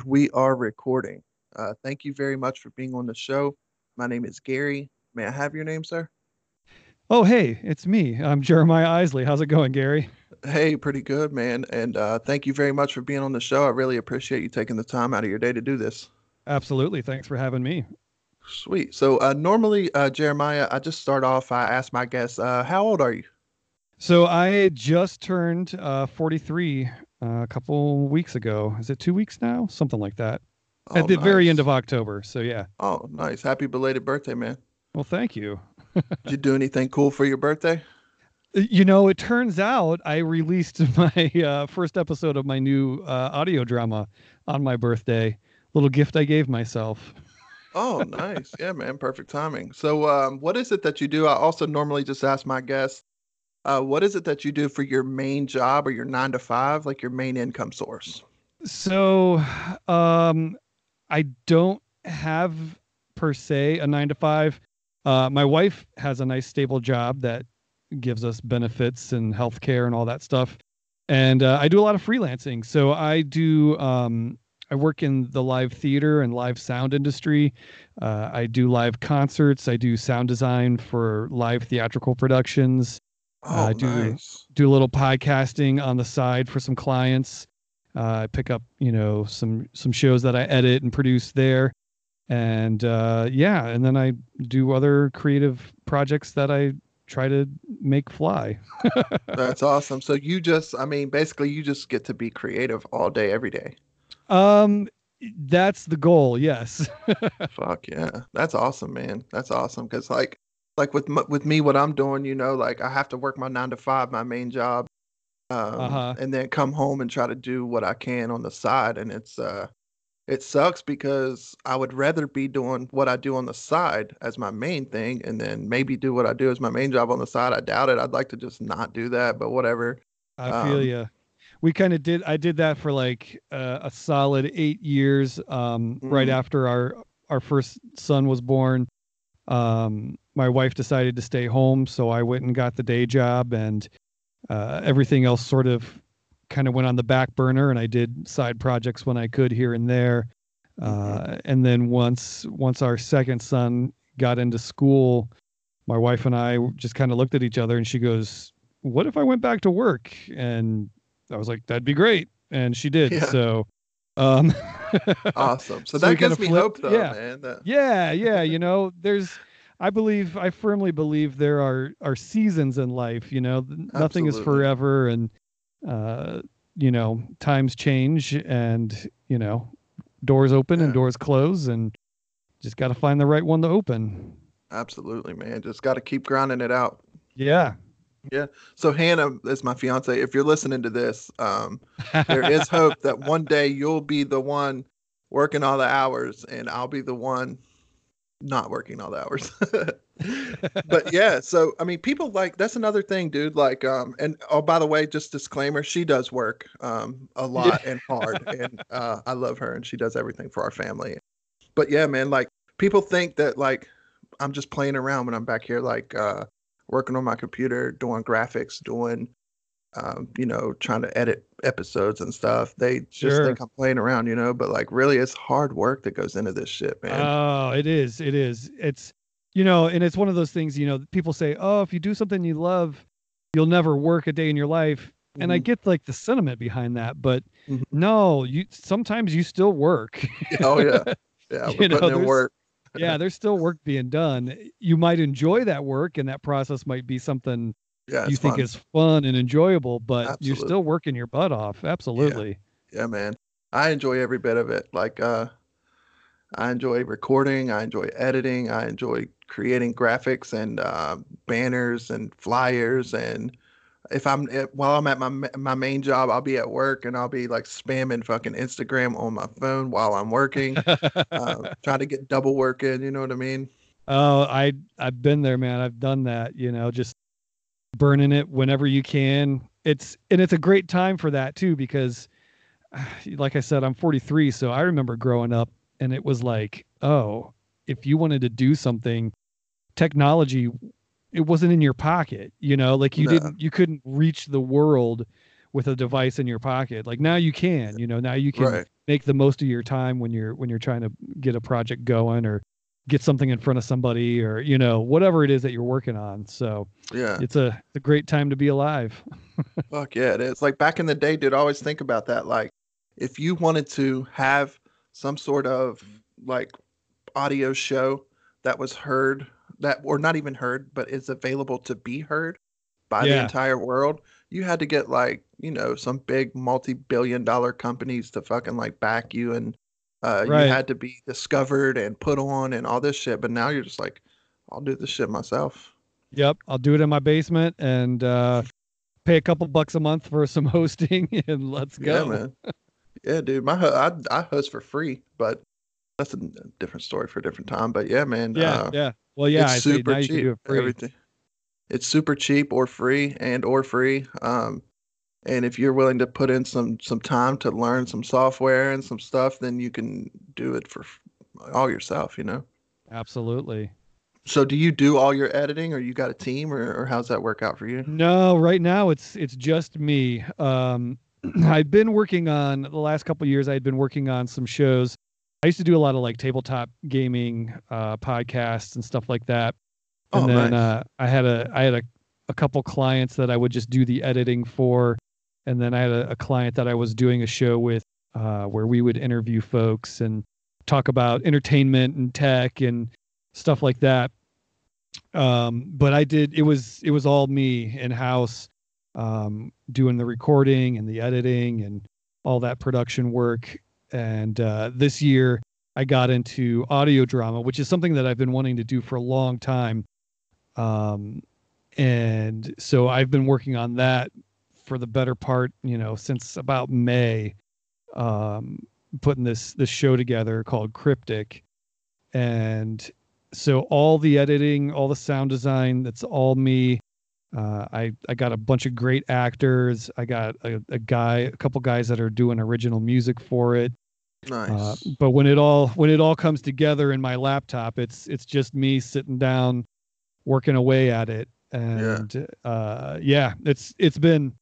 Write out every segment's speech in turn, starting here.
And we are recording. Uh, thank you very much for being on the show. My name is Gary. May I have your name, sir? Oh, hey, it's me. I'm Jeremiah Isley. How's it going, Gary? Hey, pretty good, man. And uh, thank you very much for being on the show. I really appreciate you taking the time out of your day to do this. Absolutely. Thanks for having me. Sweet. So, uh, normally, uh, Jeremiah, I just start off. I ask my guests, uh, how old are you? So, I just turned uh, 43 uh, a couple weeks ago. Is it two weeks now? Something like that. Oh, At the very end of October. So, yeah. Oh, nice. Happy belated birthday, man. Well, thank you. Did you do anything cool for your birthday? You know, it turns out I released my uh, first episode of my new uh, audio drama on my birthday. Little gift I gave myself. Oh, nice. Yeah, man. Perfect timing. So, um, what is it that you do? I also normally just ask my guests, uh, what is it that you do for your main job or your nine to five, like your main income source? So, um, I don't have per se a nine to five. Uh, my wife has a nice stable job that gives us benefits and health care and all that stuff. And uh, I do a lot of freelancing. So I do, um, I work in the live theater and live sound industry. Uh, I do live concerts. I do sound design for live theatrical productions. Oh, I do- nice. do a little podcasting on the side for some clients. Uh, I pick up, you know, some some shows that I edit and produce there, and uh, yeah, and then I do other creative projects that I try to make fly. That's awesome. So you just, I mean, basically, you just get to be creative all day, every day. Um, that's the goal. Yes. Fuck yeah, that's awesome, man. That's awesome. Cause like, like with with me, what I'm doing, you know, like I have to work my nine to five, my main job, um, Uh-huh. and then come home and try to do what I can on the side. And it's uh, it sucks because I would rather be doing what I do on the side as my main thing, and then maybe do what I do as my main job on the side. I doubt it. I'd like to just not do that, but whatever. I feel Um, you. We kind of did. I did that for like uh, a solid eight years. Um, right Mm. after our our first son was born, um, my wife decided to stay home, so I went and got the day job, and uh, everything else sort of kind of went on the back burner. And I did side projects when I could here and there. Uh, and then once once our second son got into school, my wife and I just kind of looked at each other, and she goes, "What if I went back to work?" And I was like, "That'd be great," and she did. Yeah. So, um, Awesome. So, So that gives me flipped- hope, though, yeah. man. That, yeah, yeah, you know, there's, I believe, I firmly believe there are are seasons in life. You know, Th- nothing is forever, and uh, you know, times change, and you know, doors open and doors close, and just got to find the right one to open. absolutely, man. Just got to keep grinding it out. Yeah. So Hannah is my fiance. If you're listening to this, um, there is hope that one day you'll be the one working all the hours, and I'll be the one not working all the hours. but yeah, so I mean, people like that's another thing, dude. Like, um, and oh, by the way, just disclaimer, she does work, um, a lot and hard, and uh, I love her, and she does everything for our family. But yeah, man, like people think that like I'm just playing around when I'm back here, like uh, working on my computer, doing graphics, doing, um, you know, trying to edit episodes and stuff. They just Sure. think I'm playing around, you know. But like, really, it's hard work that goes into this shit, man. Oh, it is. It is. It's, you know, and it's one of those things, you know, people say, oh, if you do something you love, you'll never work a day in your life. And I Mhm. get like the sentiment behind that, but Mhm. no, you sometimes you still work. oh yeah, yeah, we're you know, putting in work. Yeah, there's still work being done. You might enjoy that work and that process might be something Yeah, you think fun. is fun and enjoyable, but you're still working your butt off. Absolutely. yeah, man. I enjoy every bit of it. Like, uh, I enjoy recording. I enjoy editing. I enjoy creating graphics and uh, banners and flyers. And if I'm eh, while I'm at my my main job, I'll be at work and I'll be like spamming fucking Instagram on my phone while I'm working, uh, trying to get double work in. You know what I mean? Oh, I I've been there, man. I've done that, you know, just burning it whenever you can. It's and it's a great time for that too because like I said, I'm 43, so I remember growing up and it was like, oh, if you wanted to do something, technology it wasn't in your pocket, you know, like you No. didn't you couldn't reach the world with a device in your pocket. Like now you can, you know, now you can Right. make the most of your time when you're when you're trying to get a project going or get something in front of somebody or you know whatever it is that you're working on so Yeah. it's a, it's a great time to be alive Fuck yeah, it is. Like back in the day, dude, I always think about that. Like, if you wanted to have some sort of like audio show that was heard, that or not even heard, but is available to be heard by the entire world, you had to get like, you know, some big multi billion dollar companies to fucking like back you and uh, Right. you had to be discovered and put on and all this shit. But now you're just like, I'll do this shit myself. Yep, I'll do it in my basement and uh, pay a couple bucks a month for some hosting, and let's go. Yeah, man. yeah, dude. My ho- I I host for free, but that's a different story for a different time. But yeah, man. Yeah, uh, yeah. Well, yeah, it's I super now you can cheap. do it free. Everything. It's super cheap or free and or free. Um, and if you're willing to put in some some time to learn some software and some stuff, then you can do it for all yourself. You know. Absolutely. So do you do all your editing, or you got a team, or, or how's that work out for you? No, right now it's it's just me. Um, I've been working on the last couple of years. I had been working on some shows. I used to do a lot of like tabletop gaming uh, podcasts and stuff like that. And Oh, then nice. uh, I had a I had a, a couple clients that I would just do the editing for, and then I had a, a client that I was doing a show with uh, where we would interview folks and talk about entertainment and tech and stuff like that. Um, but I did it was it was all me in house, um, doing the recording and the editing and all that production work. And uh, this year I got into audio drama, which is something that I've been wanting to do for a long time. Um, and so I've been working on that for the better part, you know, since about May, um, putting this this show together called Cryptic, and so all the editing, all the sound design, that's all me. Uh, I I got a bunch of great actors. I got a, a guy, a couple guys that are doing original music for it. Nice. Uh, but when it all when it all comes together in my laptop, it's it's just me sitting down, working away at it, and yeah, uh, yeah it's it's been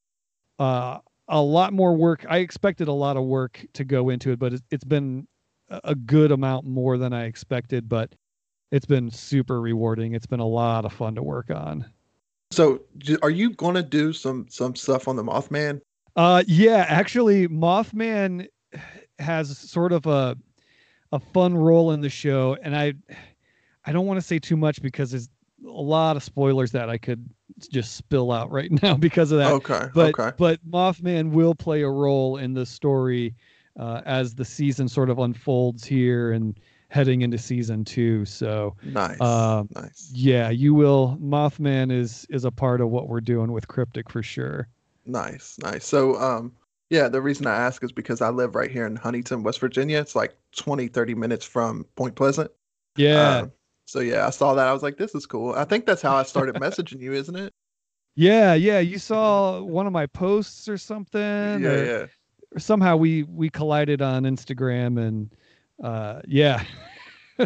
uh, a lot more work. I expected a lot of work to go into it, but it's, it's been a good amount more than I expected. But it's been super rewarding. It's been a lot of fun to work on. so, are you gonna do some some stuff on the Mothman? Uh, yeah, actually, Mothman has sort of a a fun role in the show, and I I don't want to say too much because there's a lot of spoilers that I could just spill out right now because of that. Okay. but okay. but Mothman will play a role in the story uh, as the season sort of unfolds here and heading into season two. So Nice. uh, nice. yeah, you will. Mothman is is a part of what we're doing with Cryptic for sure. Nice. Nice. So, um, yeah, the reason I ask is because I live right here in Huntington, West Virginia. It's like 20, 30 minutes from Point Pleasant. Yeah. Um, so yeah, I saw that. I was like, this is cool. I think that's how I started messaging you, isn't it? Yeah, yeah. You saw one of my posts or something. yeah, or, yeah. or somehow we we collided on Instagram and uh yeah.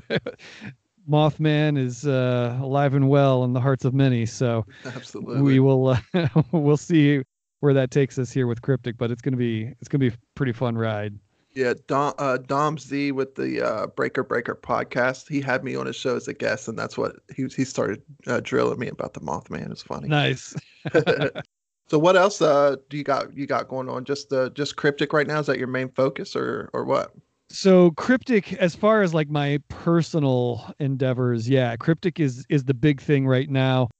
Mothman is uh alive and well in the hearts of many. So Absolutely. we will uh, we'll see where that takes us here with Cryptic, but it's gonna be it's gonna be a pretty fun ride. Yeah, Dom, uh, Dom Z with the uh, Breaker Breaker podcast. He had me on his show as a guest, and that's what he he started uh, drilling me about the Mothman. It's funny. Nice. so what else uh, do you got you got going on? Just uh, just cryptic right now? Is that your main focus, or or what? so cryptic as far as like my personal endeavors yeah cryptic is is the big thing right now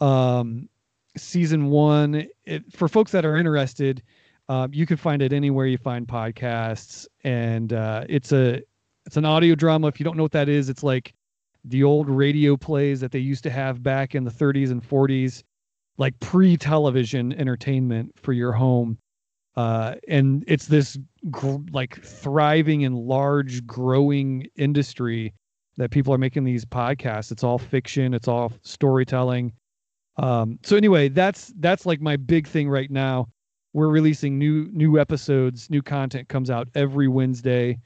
um season one it, for folks that are interested um, you can find it anywhere you find podcasts. And uh it's a it's an audio drama. If you don't know what that is it's like the old radio plays that they used to have back in the 30s and 40s like pre-television entertainment for your home. Uh, and it's this gr- like thriving and large growing industry that people are making these podcasts. It's all fiction. It's all storytelling um, so anyway that's that's like my big thing right now we're releasing new new episodes new content comes out every wednesday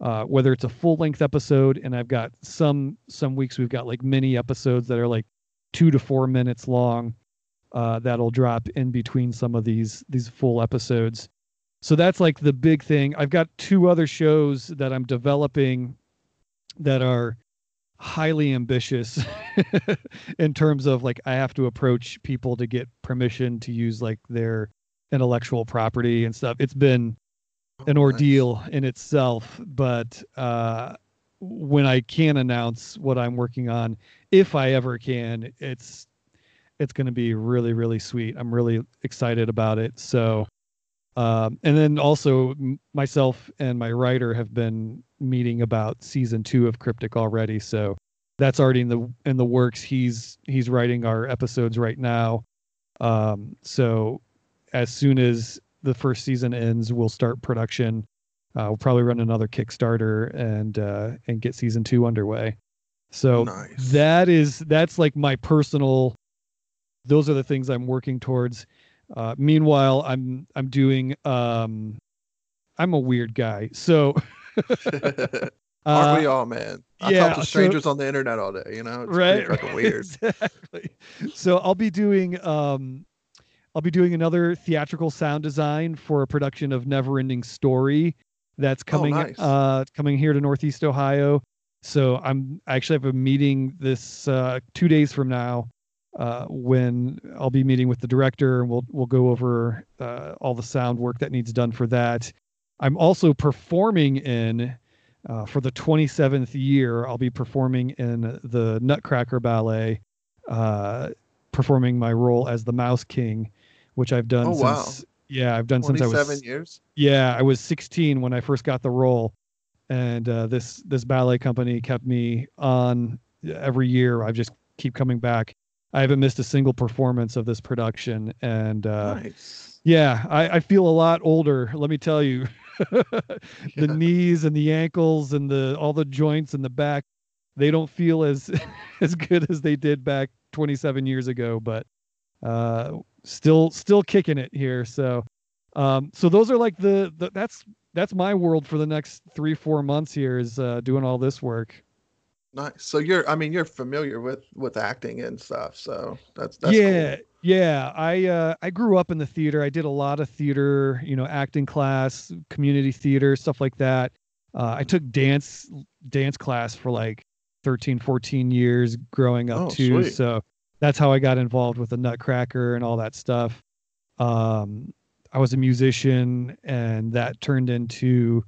uh, whether it's a full length episode and i've got some some weeks we've got like mini episodes that are like two to four minutes long uh, that'll drop in between some of these these full episodes. so that's like the big thing. I've got two other shows that I'm developing that are highly ambitious in terms of like I have to approach people to get permission to use like their intellectual property and stuff. It's been an Oh, ordeal in itself, but uh when I can announce what I'm working on, if I ever can, it's it's going to be really really sweet. I'm really excited about it. So um and then also myself and my writer have been meeting about season 2 of Cryptic already, so that's already in the in the works. He's he's writing our episodes right now. Um so as soon as the first season ends, we'll start production. Uh, we'll probably run another Kickstarter and uh, and get season two underway. So Nice. that is that's like my personal. Those are the things I'm working towards. Uh, meanwhile, I'm I'm doing. Um, I'm a weird guy, so. Aren't uh, we all, man? I yeah, talk to so- strangers on the internet all day. You know, it's right, fucking weird. exactly so i'll be doing um i'll be doing another theatrical sound design for a production of never ending story that's coming Oh, nice. uh coming here to northeast ohio so i'm I actually have a meeting this uh two days from now uh when i'll be meeting with the director and we'll we'll go over uh all the sound work that needs done for that i'm also performing in uh, for the 27th year, I'll be performing in the Nutcracker Ballet, uh, performing my role as the Mouse King, which I've done Oh, wow. since yeah, I've done since I was years. yeah, I was 16 when I first got the role, and uh, this this ballet company kept me on every year. I just keep coming back. I haven't missed a single performance of this production, and uh, nice. yeah, I, I feel a lot older. Let me tell you, the Yeah. knees and the ankles and the all the joints in the back, they don't feel as as good as they did back 27 years ago. But uh, still still kicking it here. So um, so those are like the, the that's that's my world for the next three four months here is uh, doing all this work. Nice. So you're, I mean, you're familiar with with acting and stuff. So that's that's yeah Cool. yeah i uh i grew up in the theater i did a lot of theater you know acting class community theater stuff like that uh, i took dance dance class for like 13 14 years growing up Oh, too sweet. so that's how i got involved with the nutcracker and all that stuff um i was a musician and that turned into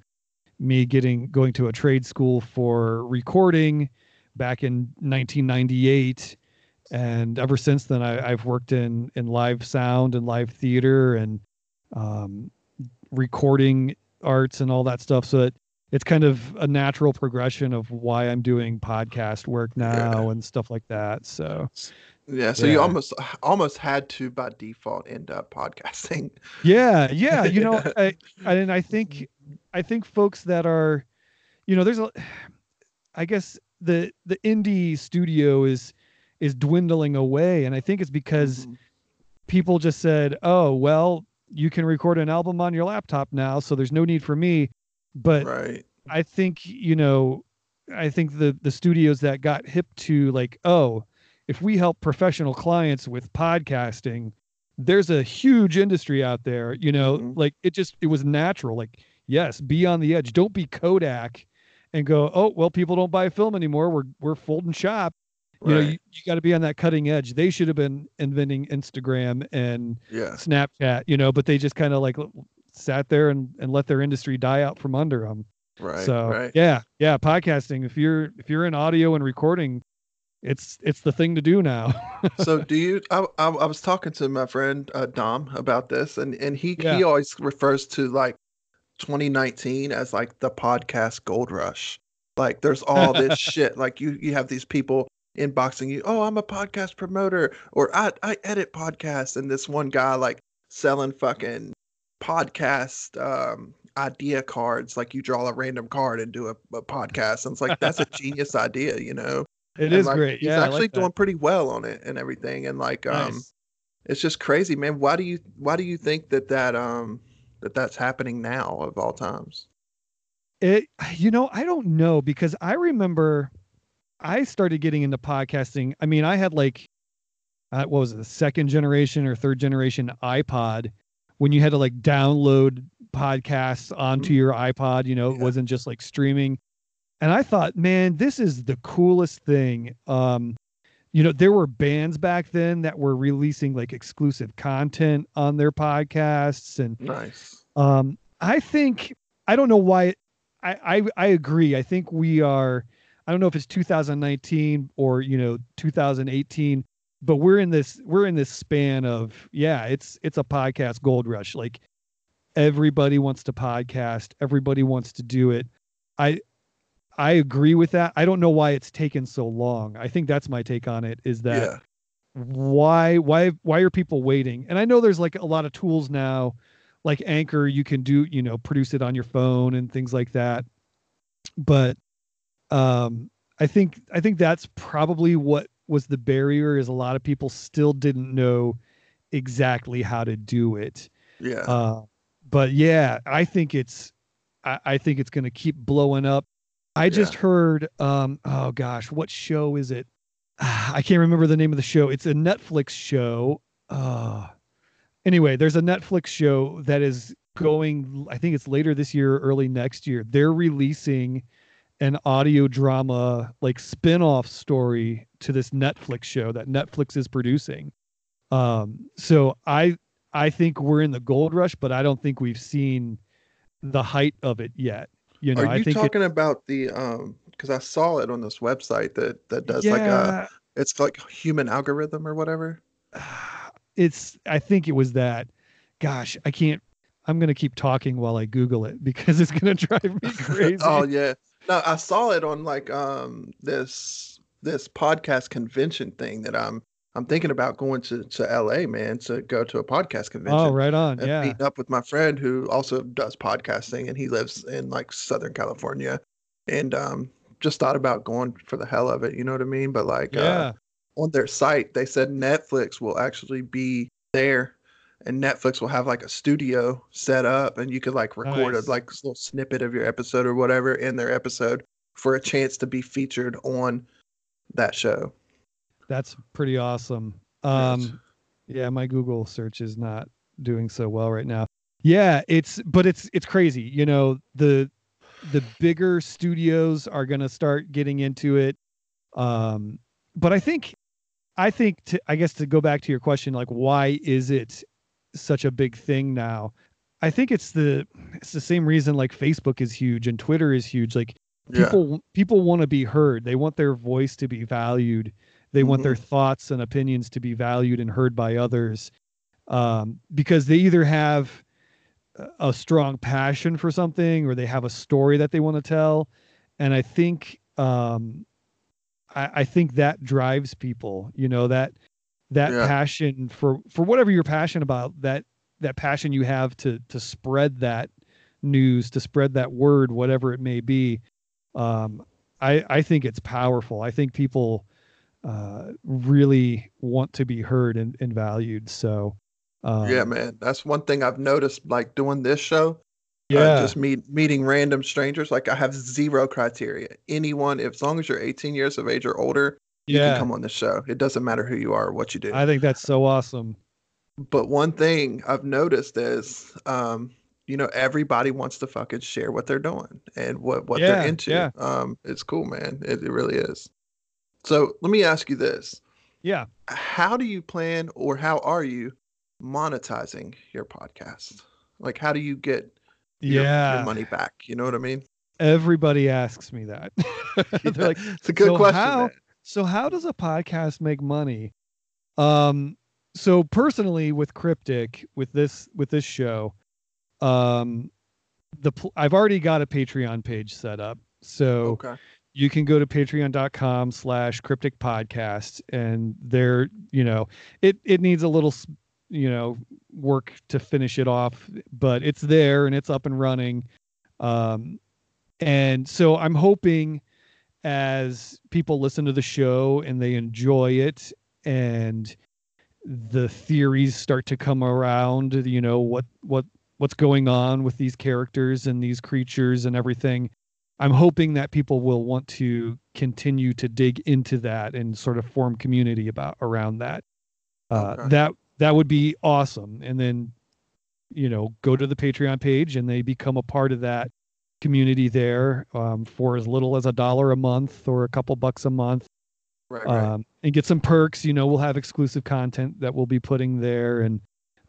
me getting going to a trade school for recording back in 1998 and ever since then I, i've worked in in live sound and live theater and um, recording arts and all that stuff so it, it's kind of a natural progression of why i'm doing podcast work now and stuff like that so Yeah. So you almost almost had to by default end up podcasting. yeah yeah you know I, I and i think i think folks that are you know there's a i guess the the indie studio is is dwindling away and i think it's because Mhm. people just said oh well you can record an album on your laptop now so there's no need for me but right. I think you know, I think the the studios that got hip to like, oh, if we help professional clients with podcasting, there's a huge industry out there. You know, Mhm. like it just it was natural. Like, yes, be on the edge. Don't be Kodak, and go, oh well, people don't buy film anymore. We're we're folding shop. You know, you, you got to be on that cutting edge. They should have been inventing Instagram and Yeah. Snapchat. You know, but they just kind of like sat there and, and let their industry die out from under them Right. so right. yeah yeah podcasting if you're if you're in audio and recording it's it's the thing to do now so do you I, I, I was talking to my friend uh, dom about this and and he he always refers to like 2019 as like the podcast gold rush. Like there's all this shit. Like you you have these people inboxing you oh i'm a podcast promoter or i i edit podcasts and this one guy like selling fucking podcast um idea cards. Like you draw a random card and do a, a podcast and it's like that's a genius idea you know? It And, is like, great. he's yeah actually like doing pretty well on it and everything and like um Nice. it's just crazy man. Why do you why do you think that that um that that's happening now of all times it you know i don't know because i remember i started getting into podcasting i mean i had like uh, what was it the second generation or third generation ipod when you had to like download podcasts onto Mhm. your iPod. You know, it wasn't just like streaming. And I thought, man, this is the coolest thing. Um, you know, there were bands back then that were releasing like exclusive content on their podcasts, and Nice. um, I think I don't know why. I, I I agree. I think we are. I don't know if it's 2019 or you know 2018, but we're in this we're in this span of yeah, it's it's a podcast gold rush. Like everybody wants to podcast, everybody wants to do it. I I agree with that. I don't know why it's taken so long. I think that's my take on it. Is that yeah. why why why are people waiting and i know there's like a lot of tools now like anchor you can do you know produce it on your phone and things like that but um i think i think that's probably what was the barrier is a lot of people still didn't know exactly how to do it Yeah. uh, but yeah, I think it's I, I think it's gonna keep blowing up. I just Yeah. heard um oh gosh, what show is it? I can't remember the name of the show. It's a Netflix show. Uh anyway, there's a Netflix show that is going I think it's later this year, early next year. They're releasing an audio drama like spin-off story to this Netflix show that Netflix is producing. Um so I I think we're in the gold rush, but I don't think we've seen the height of it yet. You know, Are I you think it- talking about the um? Because I saw it on this website that that does like a it's like human algorithm or whatever. it's I think it was that. Gosh, I can't I'm gonna keep talking while I Google it because it's gonna drive me crazy. oh yeah. No, I saw it on like um this this podcast convention thing that I'm I'm thinking about going to to LA, man, to go to a podcast convention. Oh, right on. and Yeah. meeting up with my friend who also does podcasting and he lives in like Southern California. And um just thought about going for the hell of it, you know what I mean? But like uh, on their site, they said Netflix will actually be there and Netflix will have like a studio set up and you could like record Nice. a like little snippet of your episode or whatever in their episode for a chance to be featured on that show. That's pretty awesome. Um yeah, my Google search is not doing so well right now. Yeah, it's but it's it's crazy. You know, the the bigger studios are going to start getting into it. Um but I think I think to I guess to go back to your question like why is it such a big thing now? I think it's the it's the same reason like Facebook is huge and Twitter is huge. Like Yeah. people people want to be heard. They want their voice to be valued. They want their thoughts and opinions to be valued and heard by others. Um, because they either have a- a strong passion for something or they have a story that they want to tell. And I think um I, I think that drives people, you know, that that Yeah. passion for for whatever you're passionate about, that that passion you have to to spread that news, to spread that word, whatever it may be. Um, I I think it's powerful. I think people uh, really want to be heard and, and valued. So um, yeah, man. That's one thing I've noticed like doing this show. yeah, uh, just meet meeting random strangers. Like I have zero criteria. Anyone, if as long as you're 18 years of age or older, you yeah. can come on the show. It doesn't matter who you are or what you do. I think that's so awesome. but one thing I've noticed is, um, you know, everybody wants to fucking share what they're doing and what what Yeah, they're into. yeah. Um, it's cool, man. It, it really is. So let me ask you this: Yeah. How do you plan, or how are you monetizing your podcast? Like, how do you get your, yeah. your money back? You know what I mean? Everybody asks me that. They're like, it's a good "So question. how- so how does a podcast make money? Um, so personally with Cryptic, with this with this show, um, the pl- I've already got a Patreon page set up. So Okay. You can go to patreon.com slash cryptic podcast and there you know it it needs a little you know work to finish it off but it's there and it's up and running. Um and so i'm hoping as people listen to the show and they enjoy it and the theories start to come around you know what what what's going on with these characters and these creatures and everything i'm hoping that people will want to continue to dig into that and sort of form community about around that uh, Okay. that that would be awesome and then you know, go to the Patreon page and they become a part of that community there um, for as little as a dollar a month or a couple bucks a month. Right, right. Um, and get some perks. You know, we'll have exclusive content that we'll be putting there, and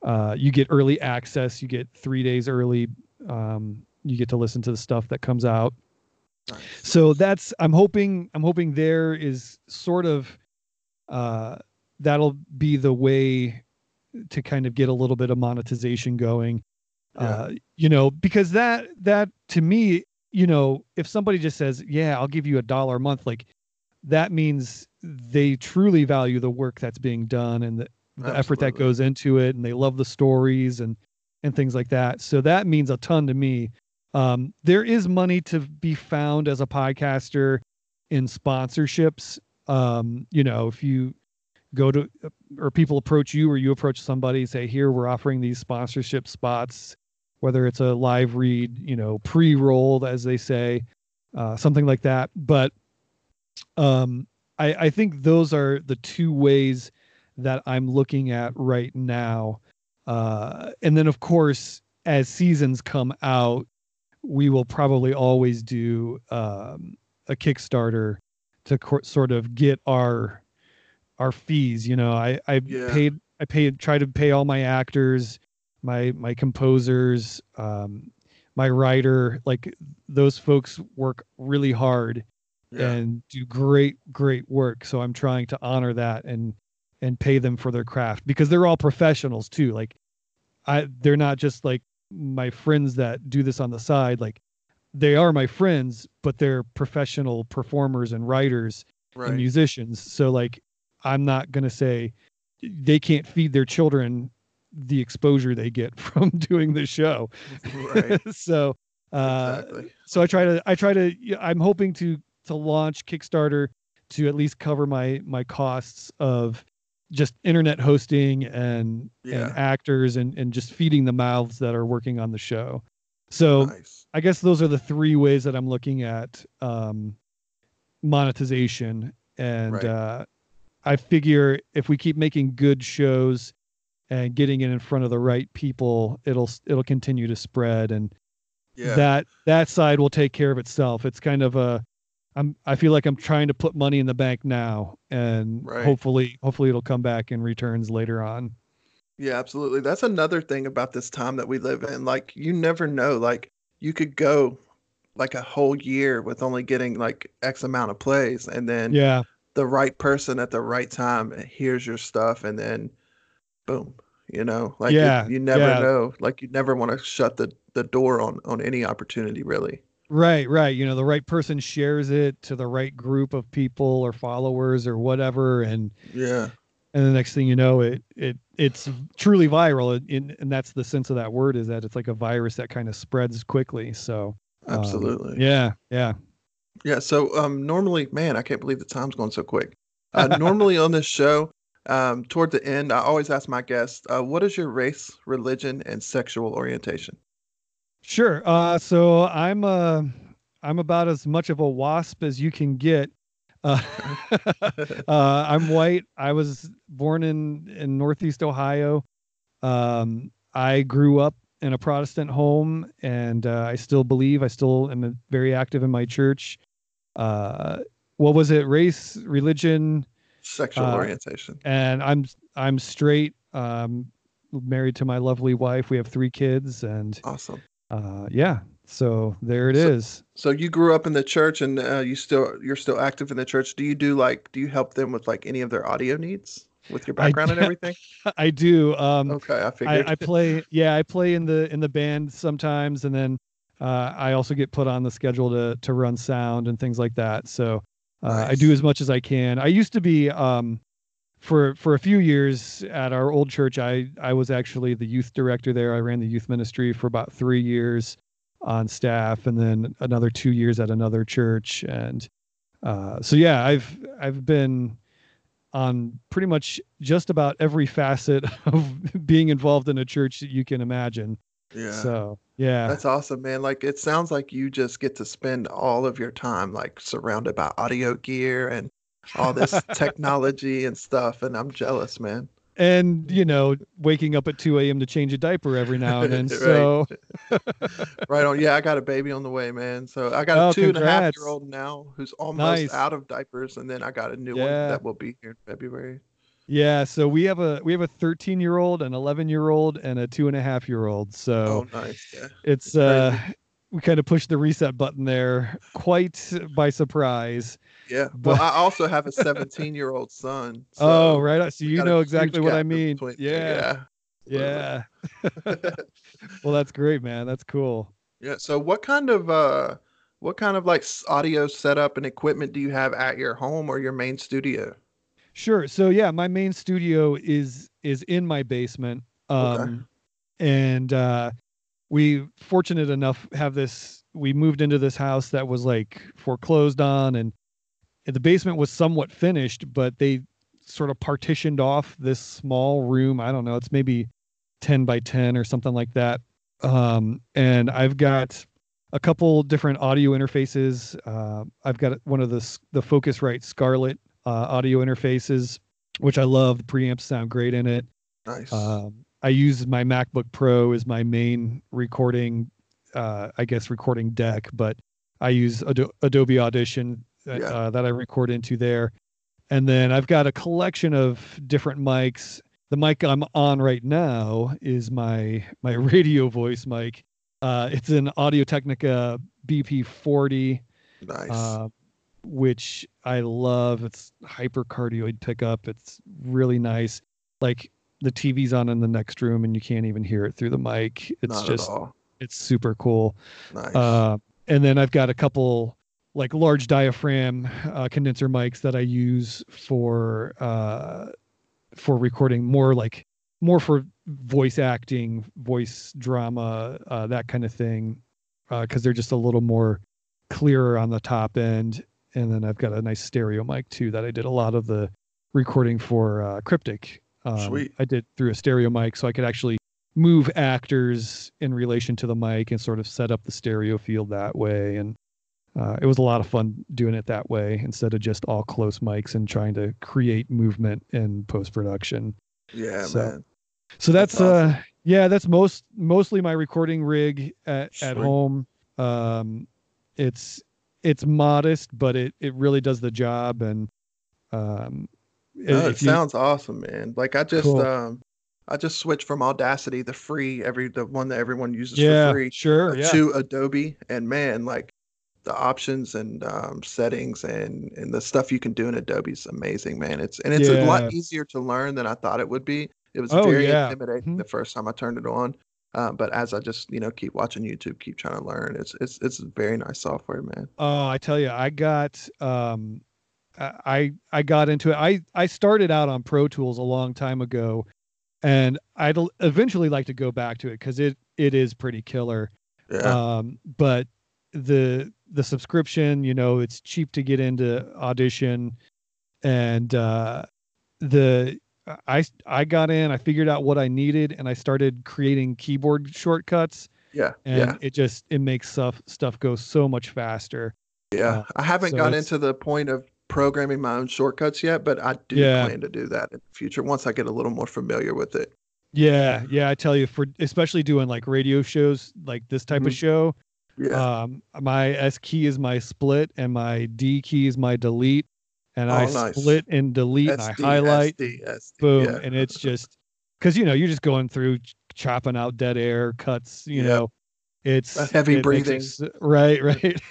uh, you get early access. You get three days early. Um, you get to listen to the stuff that comes out. So that's I'm hoping I'm hoping there is sort of uh, that'll be the way to kind of get a little bit of monetization going. Yeah. Uh, you know, because that that to me, you know, if somebody just says, "Yeah, I'll give you a dollar a month," like that means they truly value the work that's being done and the, the effort that goes into it, and they love the stories and and things like that. So that means a ton to me. Um, there is money to be found as a podcaster in sponsorships. Um, you know, if you go to or people approach you or you approach somebody, say, here, we're offering these sponsorship spots, whether it's a live read, you know, pre-rolled, as they say, uh, something like that. But um, I, I think those are the two ways that I'm looking at right now. Uh, and then, of course, as seasons come out, we will probably always do um, a Kickstarter to co- sort of get our our fees. You know, I I Yeah. paid I paid try to pay all my actors, my my composers, um, my writer. Like those folks work really hard Yeah. and do great great work. So I'm trying to honor that and and pay them for their craft because they're all professionals too. Like I they're not just like my friends that do this on the side. Like they are my friends, but they're professional performers and writers right. and musicians. So like I'm not gonna say they can't feed their children the exposure they get from doing the show. right. so uh exactly. so I try to I try to yeah, I'm hoping to to launch Kickstarter to at least cover my my costs of just internet hosting and Yeah. and actors and and just feeding the mouths that are working on the show. So nice. I guess those are the three ways that I'm looking at um, monetization, and Right. uh, I figure if we keep making good shows and getting it in front of the right people, it'll it'll continue to spread, and Yeah. that that side will take care of itself. It's kind of a I'm I feel like I'm trying to put money in the bank now, and Right. hopefully hopefully it'll come back in returns later on. Yeah, absolutely. That's another thing about this time that we live in. Like, you never know. Like, you could go like a whole year with only getting like X amount of plays, and then Yeah, the right person at the right time eh, hears your stuff, and then boom. You know, like Yeah, you never yeah. know. Like, you never want to shut the the door on on any opportunity, really. Right, right. You know, the right person shares it to the right group of people or followers or whatever, and Yeah, and the next thing you know, it it it's truly viral. And, and that's the sense of that word is that it's like a virus that kind of spreads quickly. So um, absolutely. yeah, yeah. Yeah. So um, normally, man, I can't believe the time's going so quick. Uh, normally on this show, um, toward the end, I always ask my guests, uh, "What is your race, religion, and sexual orientation?" Sure. Uh, so I'm uh, I'm about as much of a wasp as you can get. Uh, uh, I'm white. I was born in in Northeast Ohio. Um, I grew up in a Protestant home, and uh, I still believe. I still am very active in my church. Uh, what was it? Race, religion, Sexual orientation. and I'm I'm straight. Um, married to my lovely wife. We have three kids, and Awesome. Uh, yeah. So there it So- is. So you grew up in the church, and uh, you still you're still active in the church. Do you do like do you help them with like any of their audio needs with your background and everything? I do. Um, Okay, I figured. I, I play. Yeah, I play in the in the band sometimes, and then uh, I also get put on the schedule to to run sound and things like that. So uh, I do as much as I can. I used to be um, for for a few years at our old church. I I was actually the youth director there. I ran the youth ministry for about three years on staff, and then another two years at another church. And uh, so yeah, I've I've been on pretty much just about every facet of being involved in a church that you can imagine. yeah. So yeah, That's awesome, man. Like it sounds like you just get to spend all of your time like surrounded by audio gear and all this technology and stuff, and I'm jealous, man. and you know, waking up at 2 a.m. to change a diaper every now and then. Right. So right on. Yeah, I got a baby on the way, man. So I got a Oh, two and a half congrats. year old now who's almost Nice. out of diapers, and then I got a new one that will be here in February. yeah, so we have a we have a 13 year old, an 11 year old, and a two and a half year old. So Oh, nice. Yeah. it's uh we kind of pushed the reset button there quite by surprise. Yeah. But- Well, I also have a 17 year old son. oh, right. So you know exactly what I mean. between- Yeah. Yeah. Yeah. Well, that's great, man. That's cool. Yeah. So what kind of uh what kind of like audio setup and equipment do you have at your home or your main studio? Sure. So yeah, my main studio is is in my basement. Um Okay. and uh we fortunate enough have this we moved into this house that was like foreclosed on and the basement was somewhat finished, but they sort of partitioned off this small room. I don't know, it's maybe 10 by 10 or something like that. Um and I've got a couple different audio interfaces. Uh, I've got one of the the Focusrite Scarlett uh, audio interfaces, which I love. The preamps sound great in it. Nice. Um, I use my MacBook Pro as my main recording, uh, I guess, recording deck, but I use Ado- Adobe Audition uh, Yeah. uh, that I record into there. And then I've got a collection of different mics. The mic I'm on right now is my my radio voice mic. Uh, it's an Audio Technica BP40 nice. uh, which I love. It's hypercardioid pickup. It's really nice. Like the TV's on in the next room and you can't even hear it through the mic. It's Not just it's super cool. Nice. Uh, and then I've got a couple like large diaphragm uh, condenser mics that I use for uh, for recording more like more for voice acting, voice drama, uh, that kind of thing, because they're just a little more clearer on the top end. And then I've got a nice stereo mic too that I did a lot of the recording for uh, Cryptic. Um, Sweet. I did through a stereo mic, so I could actually move actors in relation to the mic and sort of set up the stereo field that way. And uh, it was a lot of fun doing it that way instead of just all close mics and trying to create movement in post production. yeah, so- man. So that's, That's awesome. uh yeah, that's most mostly my recording rig at, at home. Um it's it's modest, but it it really does the job and um No, it if you- sounds awesome, man. Like I just Cool. um I just switched from Audacity, the free, every the one that everyone uses yeah, for free, sure, uh, yeah. to Adobe, and man, like the options and um, settings and and the stuff you can do in Adobe is amazing, man. It's and it's a lot easier to learn than I thought it would be. It was Oh, very yeah. intimidating Mhm. the first time I turned it on. Uh, but as I just you know keep watching YouTube, keep trying to learn, it's it's it's very nice software, man. Oh, I tell you, I got um I I got into it. I I started out on Pro Tools a long time ago and I'd eventually like to go back to it cuz it it is pretty killer. Yeah, Um but the the subscription, you know, it's cheap to get into Audition and uh the I I got in, I figured out what I needed and I started creating keyboard shortcuts yeah, and yeah. it just it makes stuff stuff go so much faster. Yeah, Uh, I haven't so gotten into the point of programming my own shortcuts yet, but I do Yeah. plan to do that in the future once I get a little more familiar with it. Yeah, yeah, I tell you, for especially doing like radio shows, like this type of Mhm. show, Yeah, um, my S key is my split and my D key is my delete, and I Oh, nice. split and delete and I highlight, SD, SD, boom, yeah. and it's just because you know you're just going through chopping out dead air cuts, you Yep. know, it's That heavy it makes it breathing. right, right.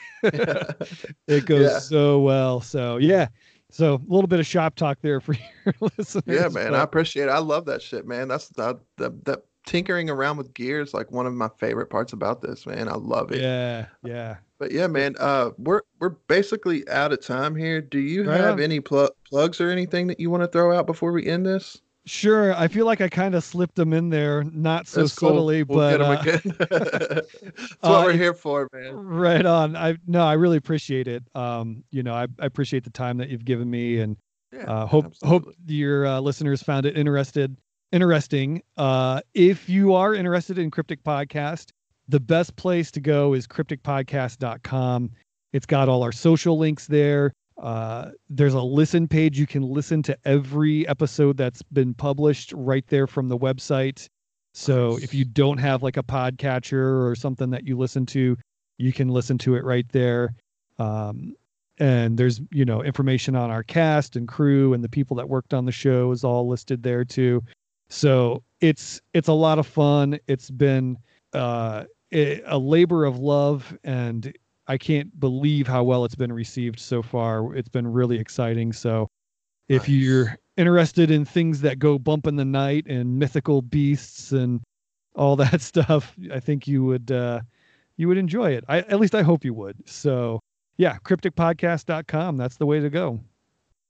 it goes Yeah. so well. So yeah, so a little bit of shop talk there for your listeners. yeah, man, I appreciate it. I love that shit, man. That's the, the that tinkering around with gears like one of my favorite parts about this, man. I love it. yeah, yeah. But yeah, man, uh, we're we're basically out of time here. Do you Right have on. any pl- plugs or anything that you want to throw out before we end this? Sure. I feel like I kind of slipped them in there, not so That's cool. subtly, We'll but get 'em uh, again. That's uh, what we're here for, man. right on. I no, I really appreciate it. Um, you know, I, I appreciate the time that you've given me, and Yeah, uh, hope absolutely. hope your uh, listeners found it interested interesting. Uh, if you are interested in Cryptic Podcast, the best place to go is crypticpodcast.com. It's got all our social links there. Uh, there's a listen page. You can listen to every episode that's been published right there from the website. So if you don't have like a podcatcher or something that you listen to, you can listen to it right there. Um, and there's you know information on our cast and crew and the people that worked on the show is all listed there too. So it's it's a lot of fun. It's been uh, a labor of love and I can't believe how well it's been received so far. It's been really exciting. So if nice. you're interested in things that go bump in the night and mythical beasts and all that stuff, I think you would uh, you would enjoy it. I at least I hope you would. So yeah, crypticpodcast.com. That's the way to go.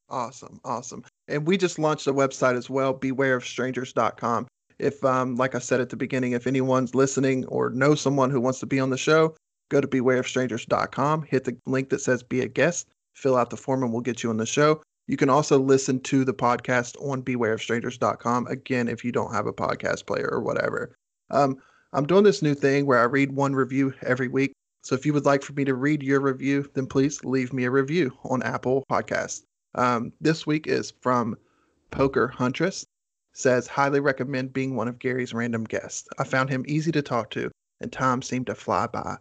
Awesome, awesome. And we just launched a website as well, bewareofstrangers.com. If um like I said at the beginning, if anyone's listening or knows someone who wants to be on the show, go to bewareofstrangers.com, hit the link that says be a guest, fill out the form, and we'll get you on the show. You can also listen to the podcast on bewareofstrangers.com. Again, if you don't have a podcast player or whatever. Um, I'm doing this new thing where I read one review every week. So if you would like for me to read your review, then please leave me a review on Apple Podcasts. Um, this week is from Poker Huntress. Says highly recommend being one of Gary's random guests. I found him easy to talk to, and time seemed to fly by.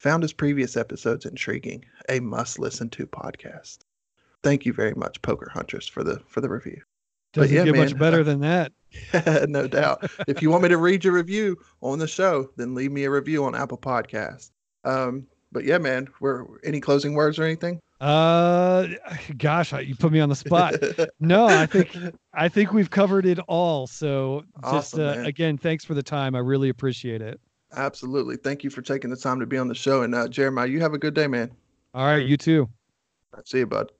Found his previous episodes intriguing. A must listen to podcast. Thank you very much, Poker Huntress, for the for the review. Doesn't yeah, get man, much better than that. no doubt. if you want me to read your review on the show, then leave me a review on Apple Podcasts. Um, but yeah, man, we're any closing words or anything? Uh, gosh, you put me on the spot. no, I think I think we've covered it all. So just awesome, uh, again, thanks for the time. I really appreciate it. Absolutely. Thank you for taking the time to be on the show. And uh, Jeremiah, you have a good day, man. All right. You too. see you, bud.